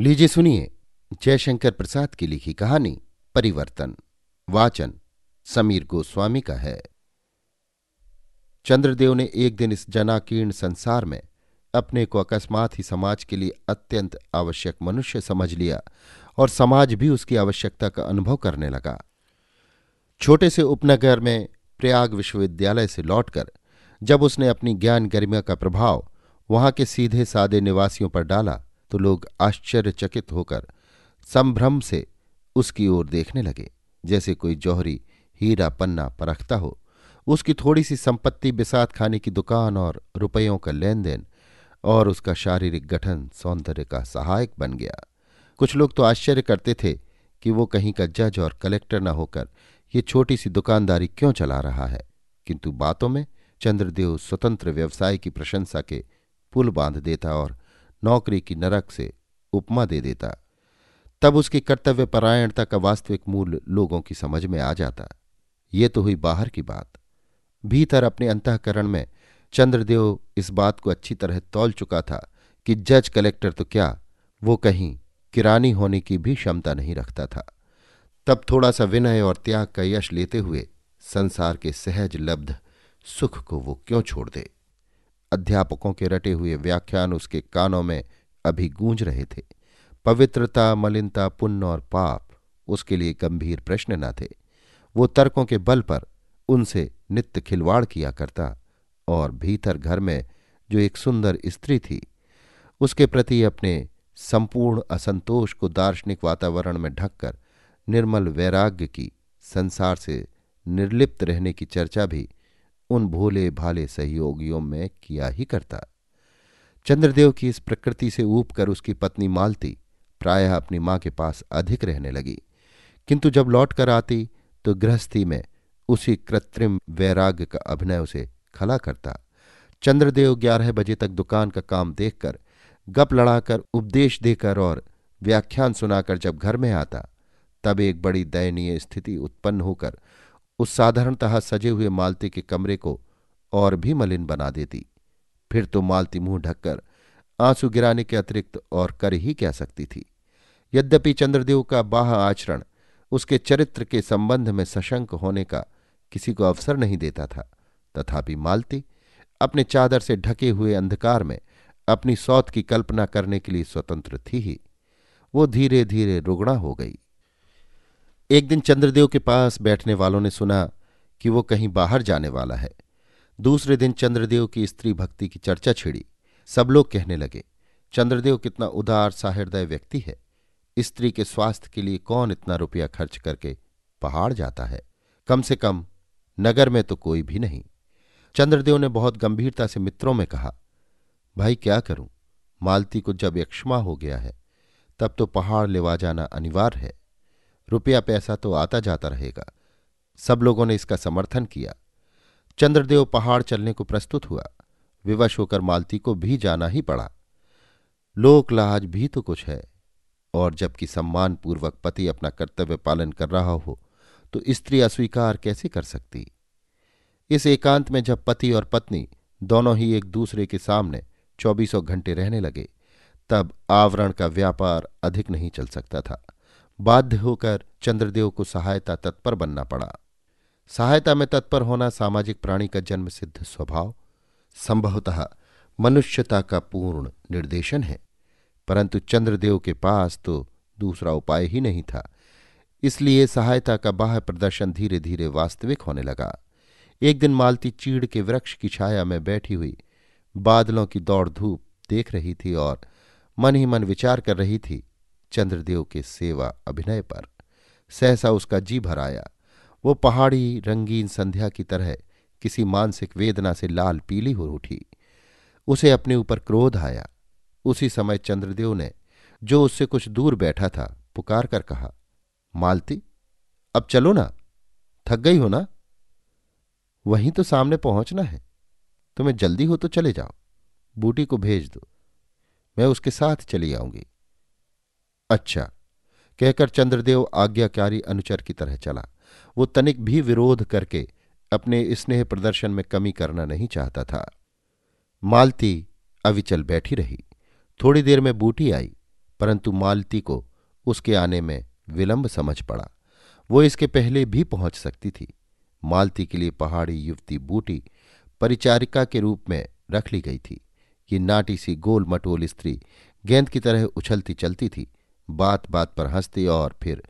लीजिए सुनिए जयशंकर प्रसाद की लिखी कहानी परिवर्तन। वाचन समीर गोस्वामी का है। चंद्रदेव ने एक दिन इस जनाकीर्ण संसार में अपने को अकस्मात ही समाज के लिए अत्यंत आवश्यक मनुष्य समझ लिया और समाज भी उसकी आवश्यकता का अनुभव करने लगा। छोटे से उपनगर में प्रयाग विश्वविद्यालय से लौटकर जब उसने अपनी ज्ञान गरिमा का प्रभाव वहाँ के सीधे सादे निवासियों पर डाला तो लोग आश्चर्यचकित होकर संभ्रम से उसकी ओर देखने लगे। जैसे कोई जौहरी हीरा पन्ना परखता हो, उसकी थोड़ी सी संपत्ति बिसात खाने की दुकान और रुपयों का लेन देन और उसका शारीरिक गठन सौंदर्य का सहायक बन गया। कुछ लोग तो आश्चर्य करते थे कि वो कहीं का जज और कलेक्टर न होकर ये छोटी सी दुकानदारी क्यों चला रहा है। किंतु बातों में चंद्रदेव स्वतंत्र व्यवसाय की प्रशंसा के पुल बाँध देता और नौकरी की नरक से उपमा दे देता। तब उसकी कर्तव्य परायणता का वास्तविक मूल लोगों की समझ में आ जाता। ये तो हुई बाहर की बात। भीतर अपने अंतकरण में चंद्रदेव इस बात को अच्छी तरह तौल चुका था कि जज कलेक्टर तो क्या, वो कहीं किरानी होने की भी क्षमता नहीं रखता था। तब थोड़ा सा विनय और त्याग का यश लेते हुए संसार के सहज लब्ध सुख को वो क्यों छोड़ दे? अध्यापकों के रटे हुए व्याख्यान उसके कानों में अभी गूंज रहे थे। पवित्रता, मलिनता, पुण्य और पाप उसके लिए गंभीर प्रश्न न थे। वो तर्कों के बल पर उनसे नित्य खिलवाड़ किया करता और भीतर घर में जो एक सुंदर स्त्री थी, उसके प्रति अपने संपूर्ण असंतोष को दार्शनिक वातावरण में ढककर निर्मल वैराग्य की संसार से निर्लिप्त रहने की चर्चा भी उन भोले भाले सहयोगियों में किया ही करता। चंद्रदेव की इस प्रकृति से ऊप कर उसकी पत्नी मालती प्रायः अपनी माँ के पास अधिक रहने लगी। किंतु जब लौट कर आती तो गृहस्थी में उसी कृत्रिम वैराग्य का अभिनय उसे खला करता। चंद्रदेव ग्यारह बजे तक दुकान का काम देखकर, गप लड़ाकर उपदेश देकर और व्याख्यान सुनाकर जब घर में आता, तब एक बड़ी दयनीय स्थिति उत्पन्न होकर उस साधारणतः सजे हुए मालती के कमरे को और भी मलिन बना देती। फिर तो मालती मुँह ढककर आँसू गिराने के अतिरिक्त और कर ही क्या सकती थी? यद्यपि चंद्रदेव का बाह आचरण उसके चरित्र के संबंध में सशंक होने का किसी को अवसर नहीं देता था, तथापि मालती अपने चादर से ढके हुए अंधकार में अपनी सौत की कल्पना करने के लिए स्वतंत्र थी ही। वो धीरे धीरे रुगणा हो गई। एक दिन चंद्रदेव के पास बैठने वालों ने सुना कि वो कहीं बाहर जाने वाला है। दूसरे दिन चंद्रदेव की स्त्री भक्ति की चर्चा छिड़ी। सब लोग कहने लगे, चंद्रदेव कितना उदार साहृदय व्यक्ति है। स्त्री के स्वास्थ्य के लिए कौन इतना रुपया खर्च करके पहाड़ जाता है? कम से कम नगर में तो कोई भी नहीं। चंद्रदेव ने बहुत गंभीरता से मित्रों में कहा, भाई क्या करूँ? मालती को जब यक्षमा हो गया है, तब तो पहाड़ लेवा जाना अनिवार्य है। रुपया पैसा तो आता जाता रहेगा। सब लोगों ने इसका समर्थन किया। चंद्रदेव पहाड़ चलने को प्रस्तुत हुआ। विवश होकर मालती को भी जाना ही पड़ा। लोकलाज भी तो कुछ है, और जबकि सम्मानपूर्वक पति अपना कर्तव्य पालन कर रहा हो तो स्त्री अस्वीकार कैसे कर सकती? इस एकांत में जब पति और पत्नी दोनों ही एक दूसरे के सामने चौबीसों घंटे रहने लगे, तब आवरण का व्यापार अधिक नहीं चल सकता था। बाध्य होकर चंद्रदेव को सहायता तत्पर बनना पड़ा। सहायता में तत्पर होना सामाजिक प्राणी का जन्म सिद्ध स्वभाव, संभवतः मनुष्यता का पूर्ण निर्देशन है। परंतु चंद्रदेव के पास तो दूसरा उपाय ही नहीं था। इसलिए सहायता का बाह्य प्रदर्शन धीरे धीरे वास्तविक होने लगा। एक दिन मालती चीड़ के वृक्ष की छाया में बैठी हुई बादलों की दौड़ धूप देख रही थी और मन ही मन विचार कर रही थी चंद्रदेव के सेवा अभिनय पर। सहसा उसका जी भर आया। वो पहाड़ी, रंगीन संध्या की तरह किसी मानसिक वेदना से लाल पीली हो उठी। उसे अपने ऊपर क्रोध आया। उसी समय चंद्रदेव ने, जो उससे कुछ दूर बैठा था, पुकार कर कहा, मालती, अब चलो ना। थक गई हो ना? वहीं तो सामने पहुँचना है। तुम्हें जल्दी हो तो चले जाओ। बूटी को भेज दो। मैं उसके साथ चली आऊँगी। अच्छा। कहकर चंद्रदेव आज्ञाकारी अनुचर की तरह चला। वो तनिक भी विरोध करके अपने स्नेह प्रदर्शन में कमी करना नहीं चाहता था। मालती अविचल बैठी रही। थोड़ी देर में बूटी आई, परंतु मालती को उसके आने में विलंब समझ पड़ा। वो इसके पहले भी पहुँच सकती थी। मालती के लिए पहाड़ी युवती बूटी परिचारिका के रूप में रख ली गई थी। ये नाटी सी गोल मटोल स्त्री गेंद की तरह उछलती चलती थी। बात बात पर हंसती और फिर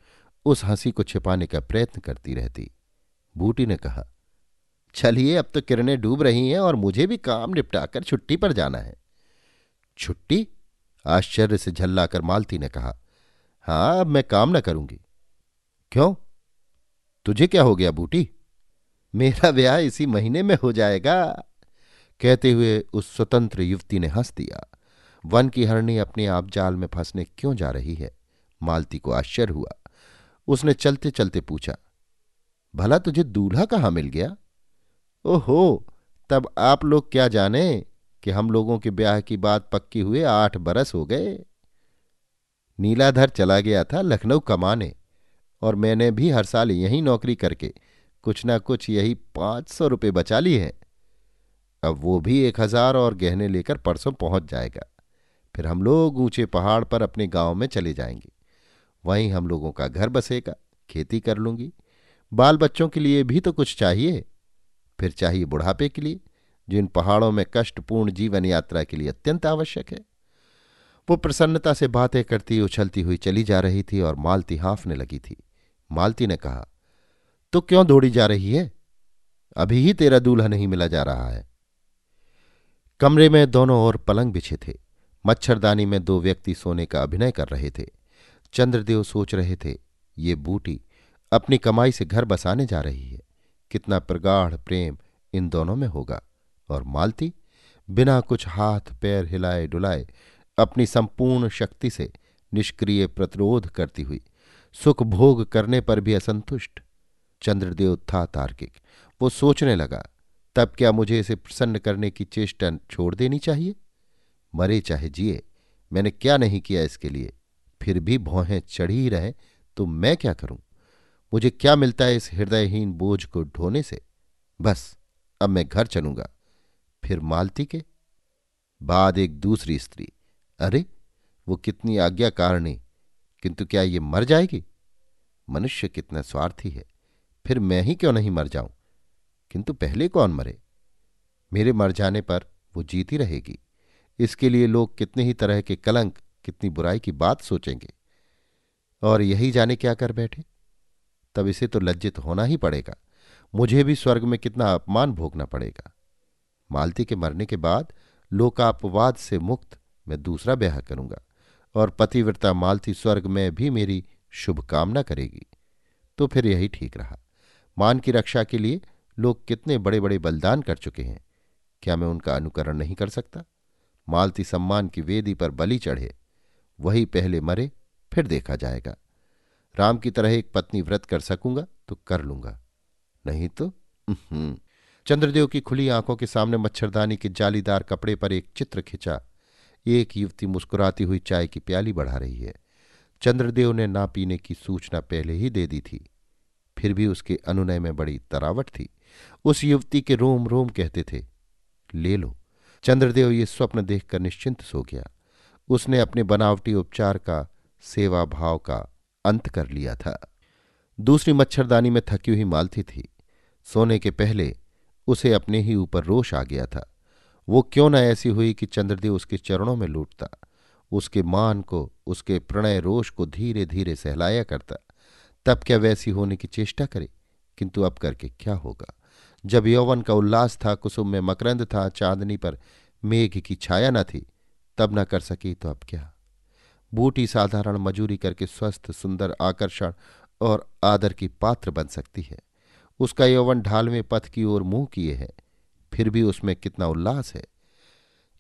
उस हँसी को छिपाने का प्रयत्न करती रहती। बूटी ने कहा, चलिए, अब तो किरणें डूब रही हैं और मुझे भी काम निपटाकर छुट्टी पर जाना है। छुट्टी? आश्चर्य से झल्लाकर मालती ने कहा, हाँ, अब मैं काम न करूँगी। क्यों? तुझे क्या हो गया बूटी? मेरा ब्याह इसी महीने में हो जाएगा। कहते हुए उस स्वतंत्र युवती ने हंस दिया। वन की हरणी अपने आप जाल में फंसने क्यों जा रही है? मालती को आश्चर्य हुआ। उसने चलते चलते पूछा, भला तुझे दूल्हा कहाँ मिल गया? ओहो, तब आप लोग क्या जाने कि हम लोगों के ब्याह की बात पक्की हुए आठ बरस हो गए? नीलाधर चला गया था लखनऊ कमाने, और मैंने भी हर साल यही नौकरी करके कुछ ना कुछ यही पाँच सौ रुपये बचा ली है। अब वो भी एक हज़ार और गहने लेकर परसों पहुँच जाएगा। फिर हम लोग ऊँचे पहाड़ पर अपने गाँव में चले जाएँगे। वहीं हम लोगों का घर बसेगा, खेती कर लूँगी। बाल बच्चों के लिए भी तो कुछ चाहिए। फिर चाहिए बुढ़ापे के लिए, जो इन पहाड़ों में कष्टपूर्ण जीवन यात्रा के लिए अत्यंत आवश्यक है। वो प्रसन्नता से बातें करती, उछलती हुई चली जा रही थी और मालती हाफने लगी थी। मालती ने कहा तो क्यों दौड़ी जा रही है? अभी ही तेरा दूल्हा नहीं मिला जा रहा है। कमरे में दोनों ओर पलंग बिछे थे। मच्छरदानी में दो व्यक्ति सोने का अभिनय कर रहे थे। चंद्रदेव सोच रहे थे, ये बूटी अपनी कमाई से घर बसाने जा रही है। कितना प्रगाढ़ प्रेम इन दोनों में होगा। और मालती बिना कुछ हाथ पैर हिलाए डुलाए अपनी संपूर्ण शक्ति से निष्क्रिय प्रतिरोध करती हुई सुख भोग करने पर भी असंतुष्ट। चंद्रदेव था तार्किक। वो सोचने लगा, तब क्या मुझे इसे प्रसन्न करने की चेष्टा छोड़ देनी चाहिए? मरे चाहे जिए, मैंने क्या नहीं किया इसके लिए? फिर भी भौहें चढ़ी ही रहे तो मैं क्या करूँ? मुझे क्या मिलता है इस हृदयहीन बोझ को ढोने से? बस, अब मैं घर चलूँगा। फिर मालती के? बाद एक दूसरी स्त्री। अरे, वो कितनी आज्ञाकारिणी, किंतु क्या ये मर जाएगी? मनुष्य कितना स्वार्थी है। फिर मैं ही क्यों नहीं मर जाऊँ? किंतु पहले कौन मरे? मेरे मर जाने पर वो जीती रहेगी। इसके लिए लोग कितने ही तरह के कलंक, कितनी बुराई की बात सोचेंगे। और यही जाने क्या कर बैठे? तब इसे तो लज्जित होना ही पड़ेगा। मुझे भी स्वर्ग में कितना अपमान भोगना पड़ेगा। मालती के मरने के बाद लोकापवाद से मुक्त मैं दूसरा ब्याह करूँगा और पतिव्रता मालती स्वर्ग में भी मेरी शुभकामना करेगी। तो फिर यही ठीक रहा। मान की रक्षा के लिए लोग कितने बड़े बड़े बलिदान कर चुके हैं। क्या मैं उनका अनुकरण नहीं कर सकता? मालती सम्मान की वेदी पर बलि चढ़े। वही पहले मरे, फिर देखा जाएगा। राम की तरह एक पत्नी व्रत कर सकूँगा तो कर लूँगा। नहीं तो चंद्रदेव की खुली आँखों के सामने मच्छरदानी के जालीदार कपड़े पर एक चित्र खिंचा। एक युवती मुस्कुराती हुई चाय की प्याली बढ़ा रही है। चंद्रदेव ने ना पीने की सूचना पहले ही दे दी थी। फिर भी उसके अनुनय में बड़ी तरावट थी। उस युवती के रोम रोम कहते थे, ले लो। चंद्रदेव ये स्वप्न देखकर निश्चिंत सो गया। उसने अपने बनावटी उपचार का सेवा भाव का अंत कर लिया था। दूसरी मच्छरदानी में थकी हुई मालती थी। सोने के पहले उसे अपने ही ऊपर रोष आ गया था। वो क्यों न ऐसी हुई कि चंद्रदेव उसके चरणों में लूटता? उसके मान को, उसके प्रणय रोष को धीरे धीरे सहलाया करता। तब क्या वैसी होने की चेष्टा करे? किंतु अब करके क्या होगा? जब यौवन का उल्लास था, कुसुम में मकरंद था, चांदनी पर मेघ की छाया न थी, तब न कर सकी तो अब क्या। बूटी साधारण मजूरी करके स्वस्थ, सुंदर आकर्षण और आदर की पात्र बन सकती है। उसका यौवन ढालवें पथ की ओर मुँह किए है, फिर भी उसमें कितना उल्लास है।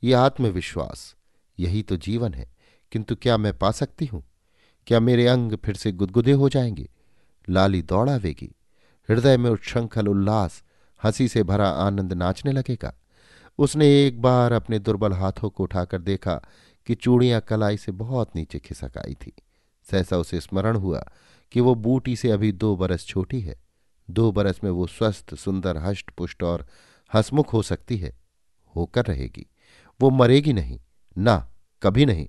यह आत्मविश्वास, यही तो जीवन है, किंतु क्या मैं पा सकती हूँ? क्या मेरे अंग फिर से गुदगुदे हो जाएँगे? लाली दौड़ावेगी हृदय में उच्छृंखल उल्लास हँसी से भरा आनंद नाचने लगेगा। उसने एक बार अपने दुर्बल हाथों को उठाकर देखा कि चूड़ियाँ कलाई से बहुत नीचे खिसक आई थी। सहसा उसे स्मरण हुआ कि वो बूटी से अभी दो बरस छोटी है। दो बरस में वो स्वस्थ, सुंदर हष्ट पुष्ट और हसमुख हो सकती है, होकर रहेगी। वो मरेगी नहीं, ना, कभी नहीं।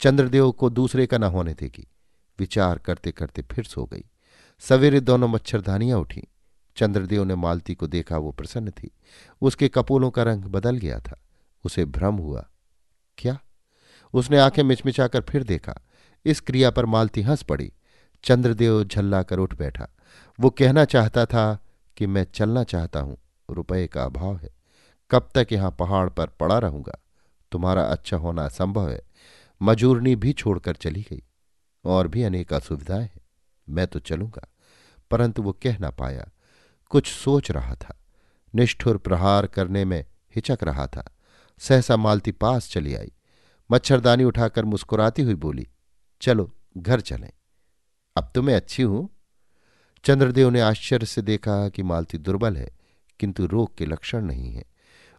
चंद्रदेव को दूसरे का न होने देगी। विचार करते करते फिर सो गई। सवेरे दोनों मच्छरदानियाँ उठी। चंद्रदेव ने मालती को देखा, वो प्रसन्न थी। उसके कपूलों का रंग बदल गया था। उसे भ्रम हुआ। क्या? उसने आँखें मिचमिचाकर फिर देखा। इस क्रिया पर मालती हंस पड़ी। चंद्रदेव झल्ला कर उठ बैठा। वो कहना चाहता था कि मैं चलना चाहता हूँ। रुपए का अभाव है। कब तक यहाँ पहाड़ पर पड़ा रहूँगा? तुम्हारा अच्छा होना असंभव है। मजूरनी भी छोड़कर चली गई। और भी अनेक असुविधाएँ हैं। मैं तो चलूँगा। परंतु वो कह ना पाया। कुछ सोच रहा था। निष्ठुर प्रहार करने में हिचक रहा था। सहसा मालती पास चली आई। मच्छरदानी उठाकर मुस्कुराती हुई बोली, चलो, घर चलें। अब तो मैं अच्छी हूँ। चंद्रदेव ने आश्चर्य से देखा कि मालती दुर्बल है, किंतु रोग के लक्षण नहीं है।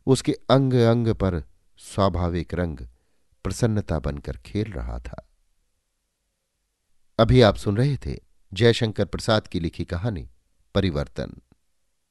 उसके अंग अंग पर स्वाभाविक रंग प्रसन्नता बनकर खेल रहा था। अभी आप सुन रहे थे जयशंकर प्रसाद की लिखी कहानी, परिवर्तन।